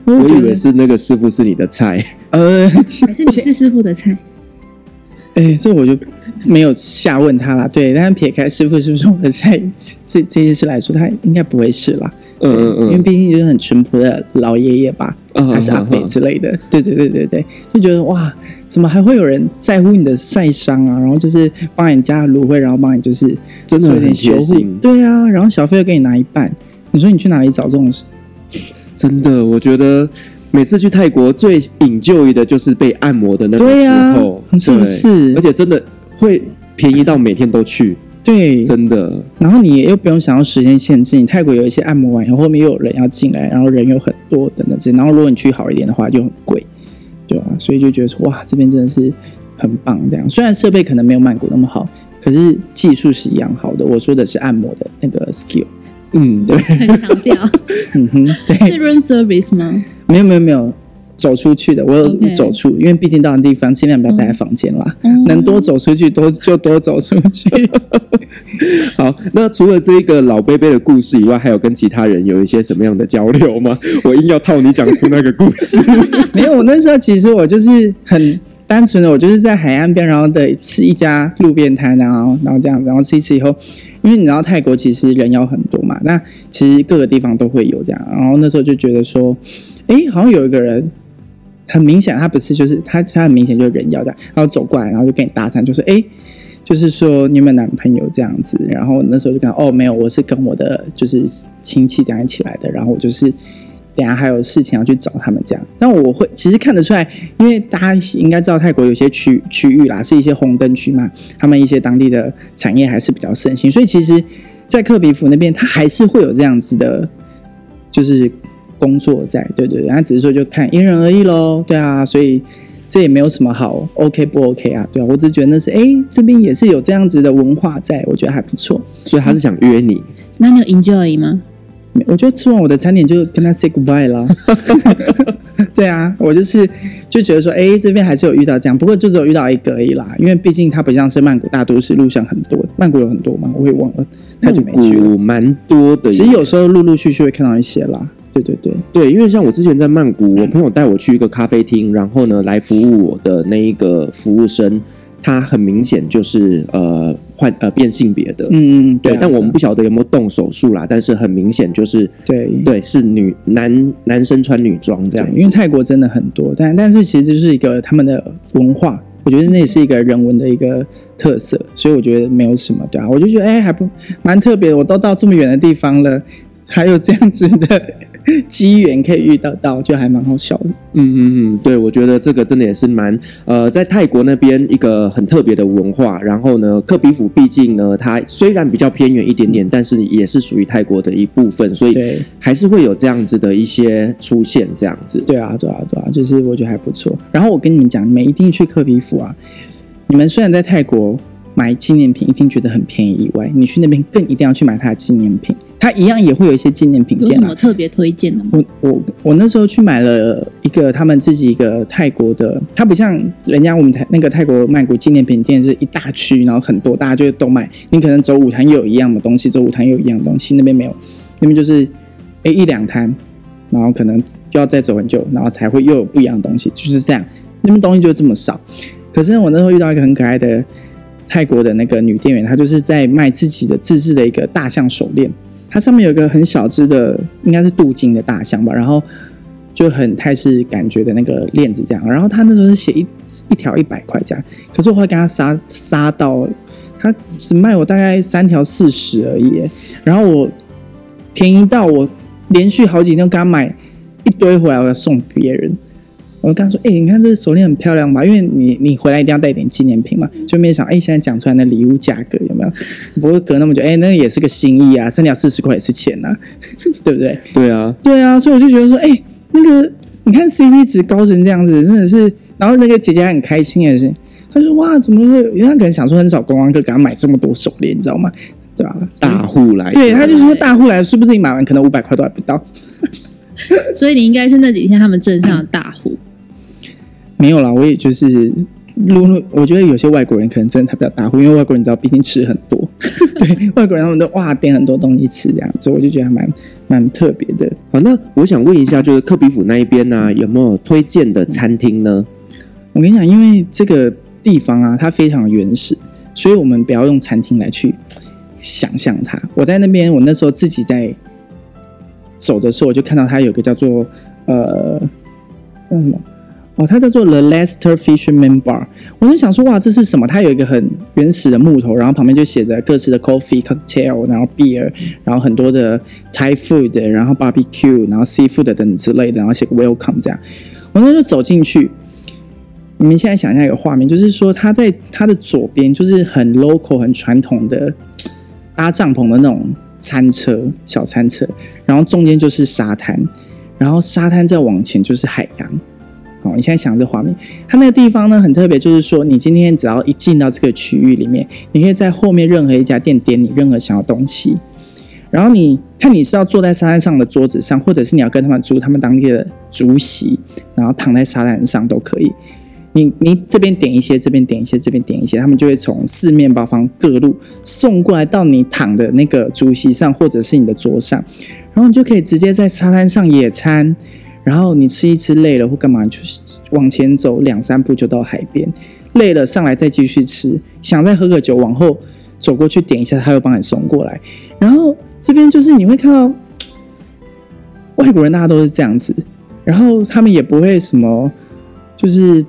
我以为是那个师傅是你的菜，
呃，
还是你是师傅的菜？
哎，这我就没有下问他了。对，但是撇开师傅是不是我的菜，这这件事来说，他应该不会是啦。
嗯嗯嗯，
因为毕竟就是很淳朴的老爷爷吧，
嗯
还是阿伯之类的。对对对对对，就觉得哇，怎么还会有人在乎你的晒伤啊？然后就是帮你加芦荟，然后帮你就是
真的
有点修护。对啊，然后小费又给你拿一半，你说你去哪里找这种事？
真的，我觉得每次去泰国最 enjoy 的就是被按摩的那个时候，
啊、是不是？
而且真的会便宜到每天都去。
对，
真的。
然后你又不用想要时间限制，你泰国有一些按摩完以后，后面又有人要进来，然后人又很多等等。然后如果你去好一点的话，就很贵，对吧？所以就觉得说，哇，这边真的是很棒。这样虽然设备可能没有曼谷那么好，可是技术是一样好的。我说的是按摩的那个 skill。
嗯，对，
很强调。
嗯哼，对。
是 room service 吗？
没有，没有，没有。走出去的，我有走出.因为毕竟到的地方尽量不要待在房间啦，嗯、能多走出去多就多走出去。
好，那除了这个老杯杯的故事以外，还有跟其他人有一些什么样的交流吗？我硬要套你讲出那个故事。
没有，我那时候其实我就是很单纯的，我就是在海岸边，然后的吃一家路边摊，然后然后这样，然后吃一吃以后，因为你知道泰国其实人妖很多嘛，那其实各个地方都会有这样，然后那时候就觉得说，哎，好像有一个人。很明显，他不是，就是他，他很明显就是人妖这样，然后走过来，然后就跟你搭讪，就说：“哎，就是说你有没有男朋友这样子？”然后那时候就跟：“哦，没有，我是跟我的就是亲戚这样一起来的。然后我就是等下还有事情要去找他们这样。那我会其实看得出来，因为大家应该知道泰国有些区区域啦，是一些红灯区嘛，他们一些当地的产业还是比较盛行，所以其实，在克比府那边，他还是会有这样子的，就是。”工作在，对对对，他只是说就看因人而异喽，对啊，所以这也没有什么好 OK 不 OK 啊，对啊，我只觉得那是哎，这边也是有这样子的文化在，我觉得还不错，
所以他是想约你，
那你有 enjoy 吗？
我就吃完我的餐点就跟他 say goodbye 了，对啊，我就是就觉得说，哎，这边还是有遇到这样，不过就只有遇到一个而已啦，因为毕竟它不像是曼谷大都市，路上很多，曼谷有很多嘛，我也忘了，太久没去了，
蛮多的，
其实有时候陆陆续续会看到一些啦。对对对。
对，因为像我之前在曼谷，我朋友带我去一个咖啡厅，然后呢，来服务我的那一个服务生，他很明显就是呃换呃变性别的，
嗯嗯，
对，但我们不晓得有没有动手术啦，但是很明显就是
对。
对是女男男生穿女装这样，
因为泰国真的很多，但但是其实就是一个他们的文化，我觉得那也是一个人文的一个特色，所以我觉得没有什么对啊，我就觉得哎还不蛮特别的，我都到这么远的地方了，还有这样子的。机缘可以遇到到，就还蛮好笑的。
嗯嗯嗯，对，我觉得这个真的也是蛮呃，在泰国那边一个很特别的文化。然后呢，克比府毕竟呢，它虽然比较偏远一点点，但是也是属于泰国的一部分，所以还是会有这样子的一些出现，这样子。
对啊，对啊，对啊，就是我觉得还不错。然后我跟你们讲，你们一定去克比府啊！你们虽然在泰国买纪念品已经觉得很便宜以外，你去那边更一定要去买它的纪念品。它一样也会有一些纪念品店，
有什么特别推荐的吗？
我我我那时候去买了一个他们自己一个泰国的，它不像人家我们泰那个泰国曼谷纪念品店是一大区，然后很多大家就都买。你可能走五摊又有一样的东西，走五摊又有一样的东西，那边没有，那边就是诶一两摊，然后可能就要再走很久，然后才会又有不一样的东西，就是这样。那边东西就这么少。可是我那时候遇到一个很可爱的泰国的那个女店员，她就是在卖自己的自制的一个大象手链。它上面有个很小只的，应该是镀金的大象吧，然后就很泰式感觉的那个链子这样，然后他那时候是写一一条一百块这样，可是我会跟他杀杀到，他只卖我大概三条四十而已，然后我便宜到我连续好几天跟他买一堆回来，我要送别人。我刚说，哎、欸，你看这个手链很漂亮吧？因为你你回来一定要带点纪念品嘛。就没想，哎、欸，现在讲出来的礼物价格有没有？不会隔那么久，哎、欸，那也是个心意啊，三条四十块也是钱呐、啊，对不对？
对啊，
对啊，所以我就觉得说，哎、欸，那个你看 CP 值高成这样子，真的是。然后那个姐姐还很开心也是，她说哇，怎么会？因为她可能想说很少观光客给她买这么多手链，你知道吗？对吧、啊？
大户来，
对，她就是说大户来，说不定买完可能五百块都还不到。
所以你应该是那几天他们镇上的大户。
没有啦，我也就是如，我觉得有些外国人可能真的他比较大户，因为外国人你知道毕竟吃很多，对外国人他们都哇点很多东西吃这样，所以我就觉得还蛮蛮特别的。
好，那我想问一下，就是克比府那一边呢、啊，有没有推荐的餐厅呢？
我跟你讲，因为这个。地方啊，它非常原始，所以我们不要用餐厅来去想象它。我在那边，我那时候自己在走的时候，我就看到它有个叫做呃叫什么。哦，它叫做 The Leicester Fisherman Bar。我就想说，哇，这是什么？它有一个很原始的木头，然后旁边就写着各式的 coffee、cocktail，然后 beer，然后很多的 Thai food，然后 barbecue，然后 seafood 等之类的，然后写 welcome 这样。我那就走进去。你们现在想象一个画面，就是说它在它的左边就是很 local、很传统的搭帐篷的那种餐车、小餐车，然后中间就是沙滩，然后沙滩再往前就是海洋。好，你现在想这画面，它那个地方呢很特别，就是说你今天只要一进到这个区域里面，你可以在后面任何一家店点你任何想要东西，然后你看你是要坐在沙滩上的桌子上，或者是你要跟他们租他们当地的竹席，然后躺在沙滩上都可以。你你这边点一些，这边点一些，这边点一些，他们就会从四面八方各路送过来到你躺的那个竹席上，或者是你的桌上，然后你就可以直接在沙滩上野餐。然后你吃一吃累了或干嘛，就是往前走两三步就到海边，累了上来再继续吃，想再喝个酒，往后走过去点一下，他又帮你送过来。然后这边就是你会看到外国人，大家都是这样子，然后他们也不会什么，就是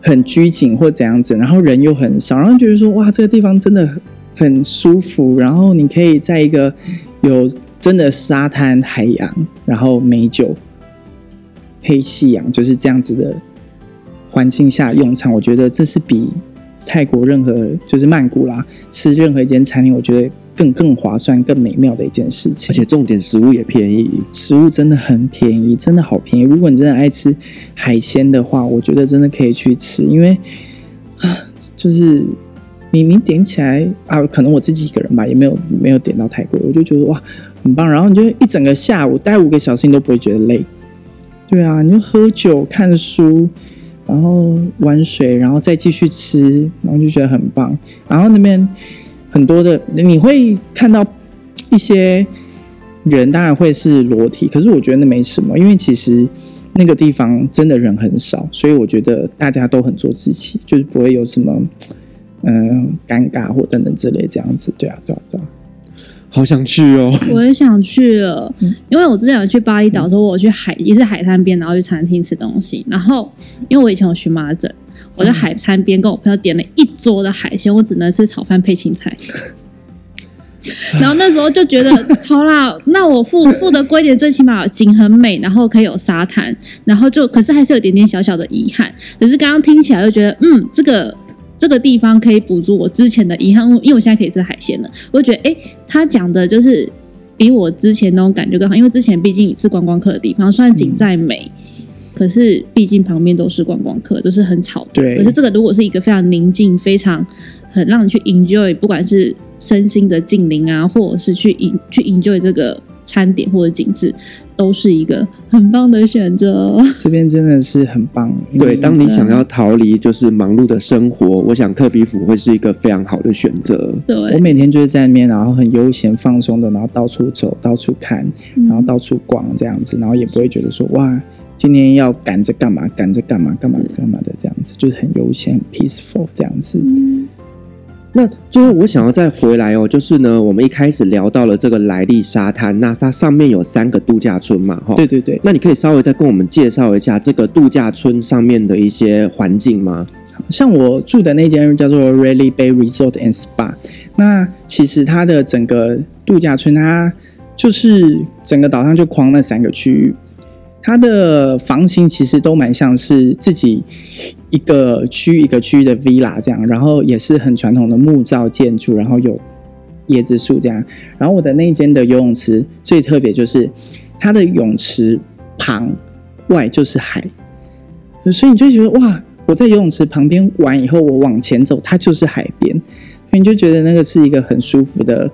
很拘谨或怎样子，然后人又很少，然后觉得说哇，这个地方真的很舒服，然后你可以在一个有真的沙滩、海洋，然后美酒。配夕阳就是这样子的环境下用餐，我觉得这是比泰国任何就是曼谷啦吃任何一间餐厅，我觉得更更划算、更美妙的一件事情。
而且重点，食物也便宜，
食物真的很便宜，真的好便宜。如果你真的爱吃海鲜的话，我觉得真的可以去吃，因为啊，就是你你点起来啊，可能我自己一个人吧，也没有没有点到太贵，我就觉得哇很棒。然后你就一整个下午待五个小时，你都不会觉得累。对啊，你就喝酒、看书，然后玩水，然后再继续吃，然后就觉得很棒。然后那边很多的，你会看到一些人，当然会是裸体，可是我觉得那没什么，因为其实那个地方真的人很少，所以我觉得大家都很做自己，就是不会有什么嗯、尴尬或等等之类这样子。对啊，对啊，对啊。
好想去哦！
我也想去了，因为我之前有去巴厘岛的时候，我去海也是海滩边，然后去餐厅吃东西。然后因为我以前有荨麻疹，我在海滩边跟我朋友点了一桌的海鲜，我只能吃炒饭配青菜。然后那时候就觉得，好啦，那我付付的贵一点，最起码景很美，然后可以有沙滩，然后就可是还是有点点小小的遗憾。可是刚刚听起来就觉得，嗯，这个。这个地方可以补足我之前的遗憾，因为我现在可以吃海鲜了。我觉得，哎，他讲的就是比我之前那种感觉更好。因为之前毕竟是观光客的地方，虽然景再美，嗯、可是毕竟旁边都是观光客，都是很吵的。对。可是这个如果是一个非常宁静、非常很让你去 enjoy，不管是身心的静灵啊，或者是去去 enjoy 这个。餐点或者景致都是一个很棒的选择。
这边真的是很棒。
对，当你想要逃离就是忙碌的生活，我想特比府会是一个非常好的选择。
对，
我每天就是在那边，然后很悠闲放松的，然后到处走，到处看，然后到处逛这样子，然后也不会觉得说哇，今天要赶着干嘛，赶着干嘛，干嘛干嘛的这样子，就是很悠闲、很 peaceful 这样子。嗯
那最后我想要再回来哦，就是呢，我们一开始聊到了这个莱利沙滩，那它上面有三个度假村嘛，哈，
对对对。
那你可以稍微再跟我们介绍一下这个度假村上面的一些环境吗？
像我住的那间叫做 Railay Bay Resort and Spa，那其实它的整个度假村，它就是整个岛上就框那三个区域。它的房型其实都蛮像是自己一个区一个区的 villa 这样，然后也是很传统的木造建筑，然后有椰子树这样。然后我的那间的游泳池最特别就是它的泳池旁外就是海，所以你就觉得哇，我在游泳池旁边玩以后，我往前走它就是海边，你就觉得那个是一个很舒服的。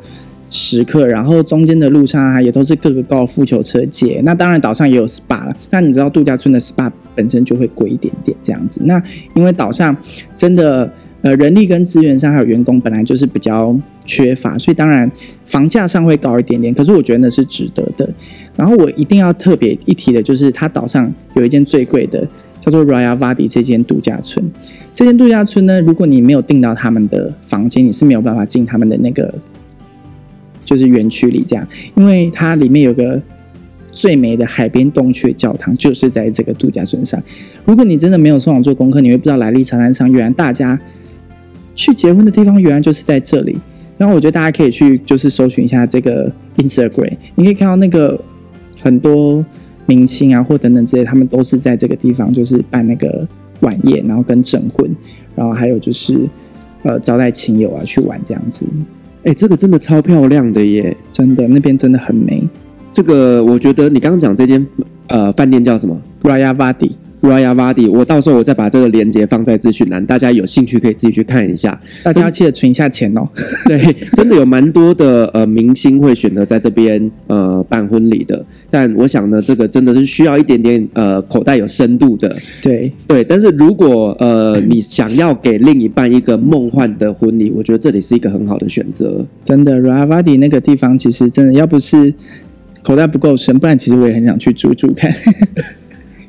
时刻，然后中间的路上啊，也都是各个高尔夫球车街。那当然岛上也有 SPA 了。那你知道度假村的 SPA 本身就会贵一点点这样子。那因为岛上真的呃人力跟资源上还有员工本来就是比较缺乏，所以当然房价上会高一点点。可是我觉得那是值得的。然后我一定要特别一提的就是，它岛上有一间最贵的叫叫做 Rayavadi 这间度假村。这间度假村呢，如果你没有订到他们的房间，你是没有办法进他们的那个就是园区里这样，因为它里面有个最美的海边洞穴教堂，就是在这个度假村上。如果你真的没有上网做功课，你会不知道来历长滩上原来大家去结婚的地方原来就是在这里。然后我觉得大家可以去就是搜寻一下这个 Instagram，你可以看到那个很多明星啊或等等之类，他们都是在这个地方就是办那个晚宴，然后跟证婚，然后还有就是呃招待亲友啊去玩这样子。
哎，这个真的超漂亮的耶，
真的那边真的很美。
这个我觉得你刚刚讲这间呃饭店叫什么 bravado
？Rayavadi。
Rayavadi，我到时候我再把这个链接放在资讯栏，大家有兴趣可以自己去看一下。
大家要记得存一下钱哦。
对，真的有蛮多的呃明星会选择在这边呃办婚礼的，但我想呢，这个真的是需要一点点呃口袋有深度的。
对
对，但是如果呃你想要给另一半一个梦幻的婚礼，我觉得这里是一个很好的选择。
真的，Rayavadi 那个地方其实真的要不是口袋不够深，不然其实我也很想去住住看。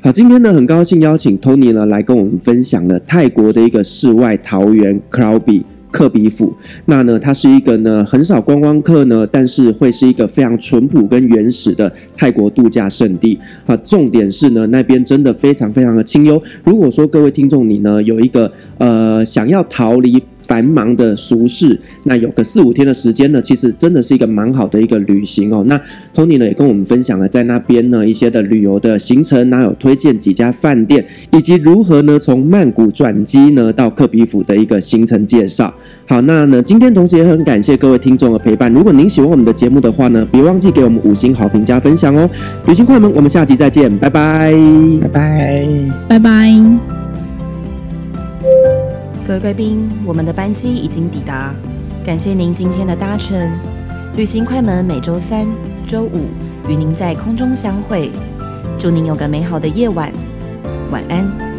好，今天呢，很高兴邀请 Tony 呢来跟我们分享了泰国的一个世外桃源 Krabi 克比府。那呢，它是一个呢很少观光客呢，但是会是一个非常淳朴跟原始的泰国度假胜地。啊，重点是呢，那边真的非常非常的清幽。如果说各位听众你呢有一个呃想要逃离。繁忙的俗世，那有个四五天的时间呢，其实真的是一个蛮好的一个旅行哦。那 Tony 呢也跟我们分享了在那边呢一些的旅游的行程，那有推荐几家饭店，以及如何呢从曼谷转机呢到克比府的一个行程介绍。好，那呢今天同时也很感谢各位听众的陪伴。如果您喜欢我们的节目的话呢，别忘记给我们五星好评加分享哦。旅行快门，我们下集再见，拜拜，
拜拜，
拜拜。
各位贵宾，我们的班机已经抵达，感谢您今天的搭乘。旅行快门每周三、周五与您在空中相会，祝您有个美好的夜晚，晚安。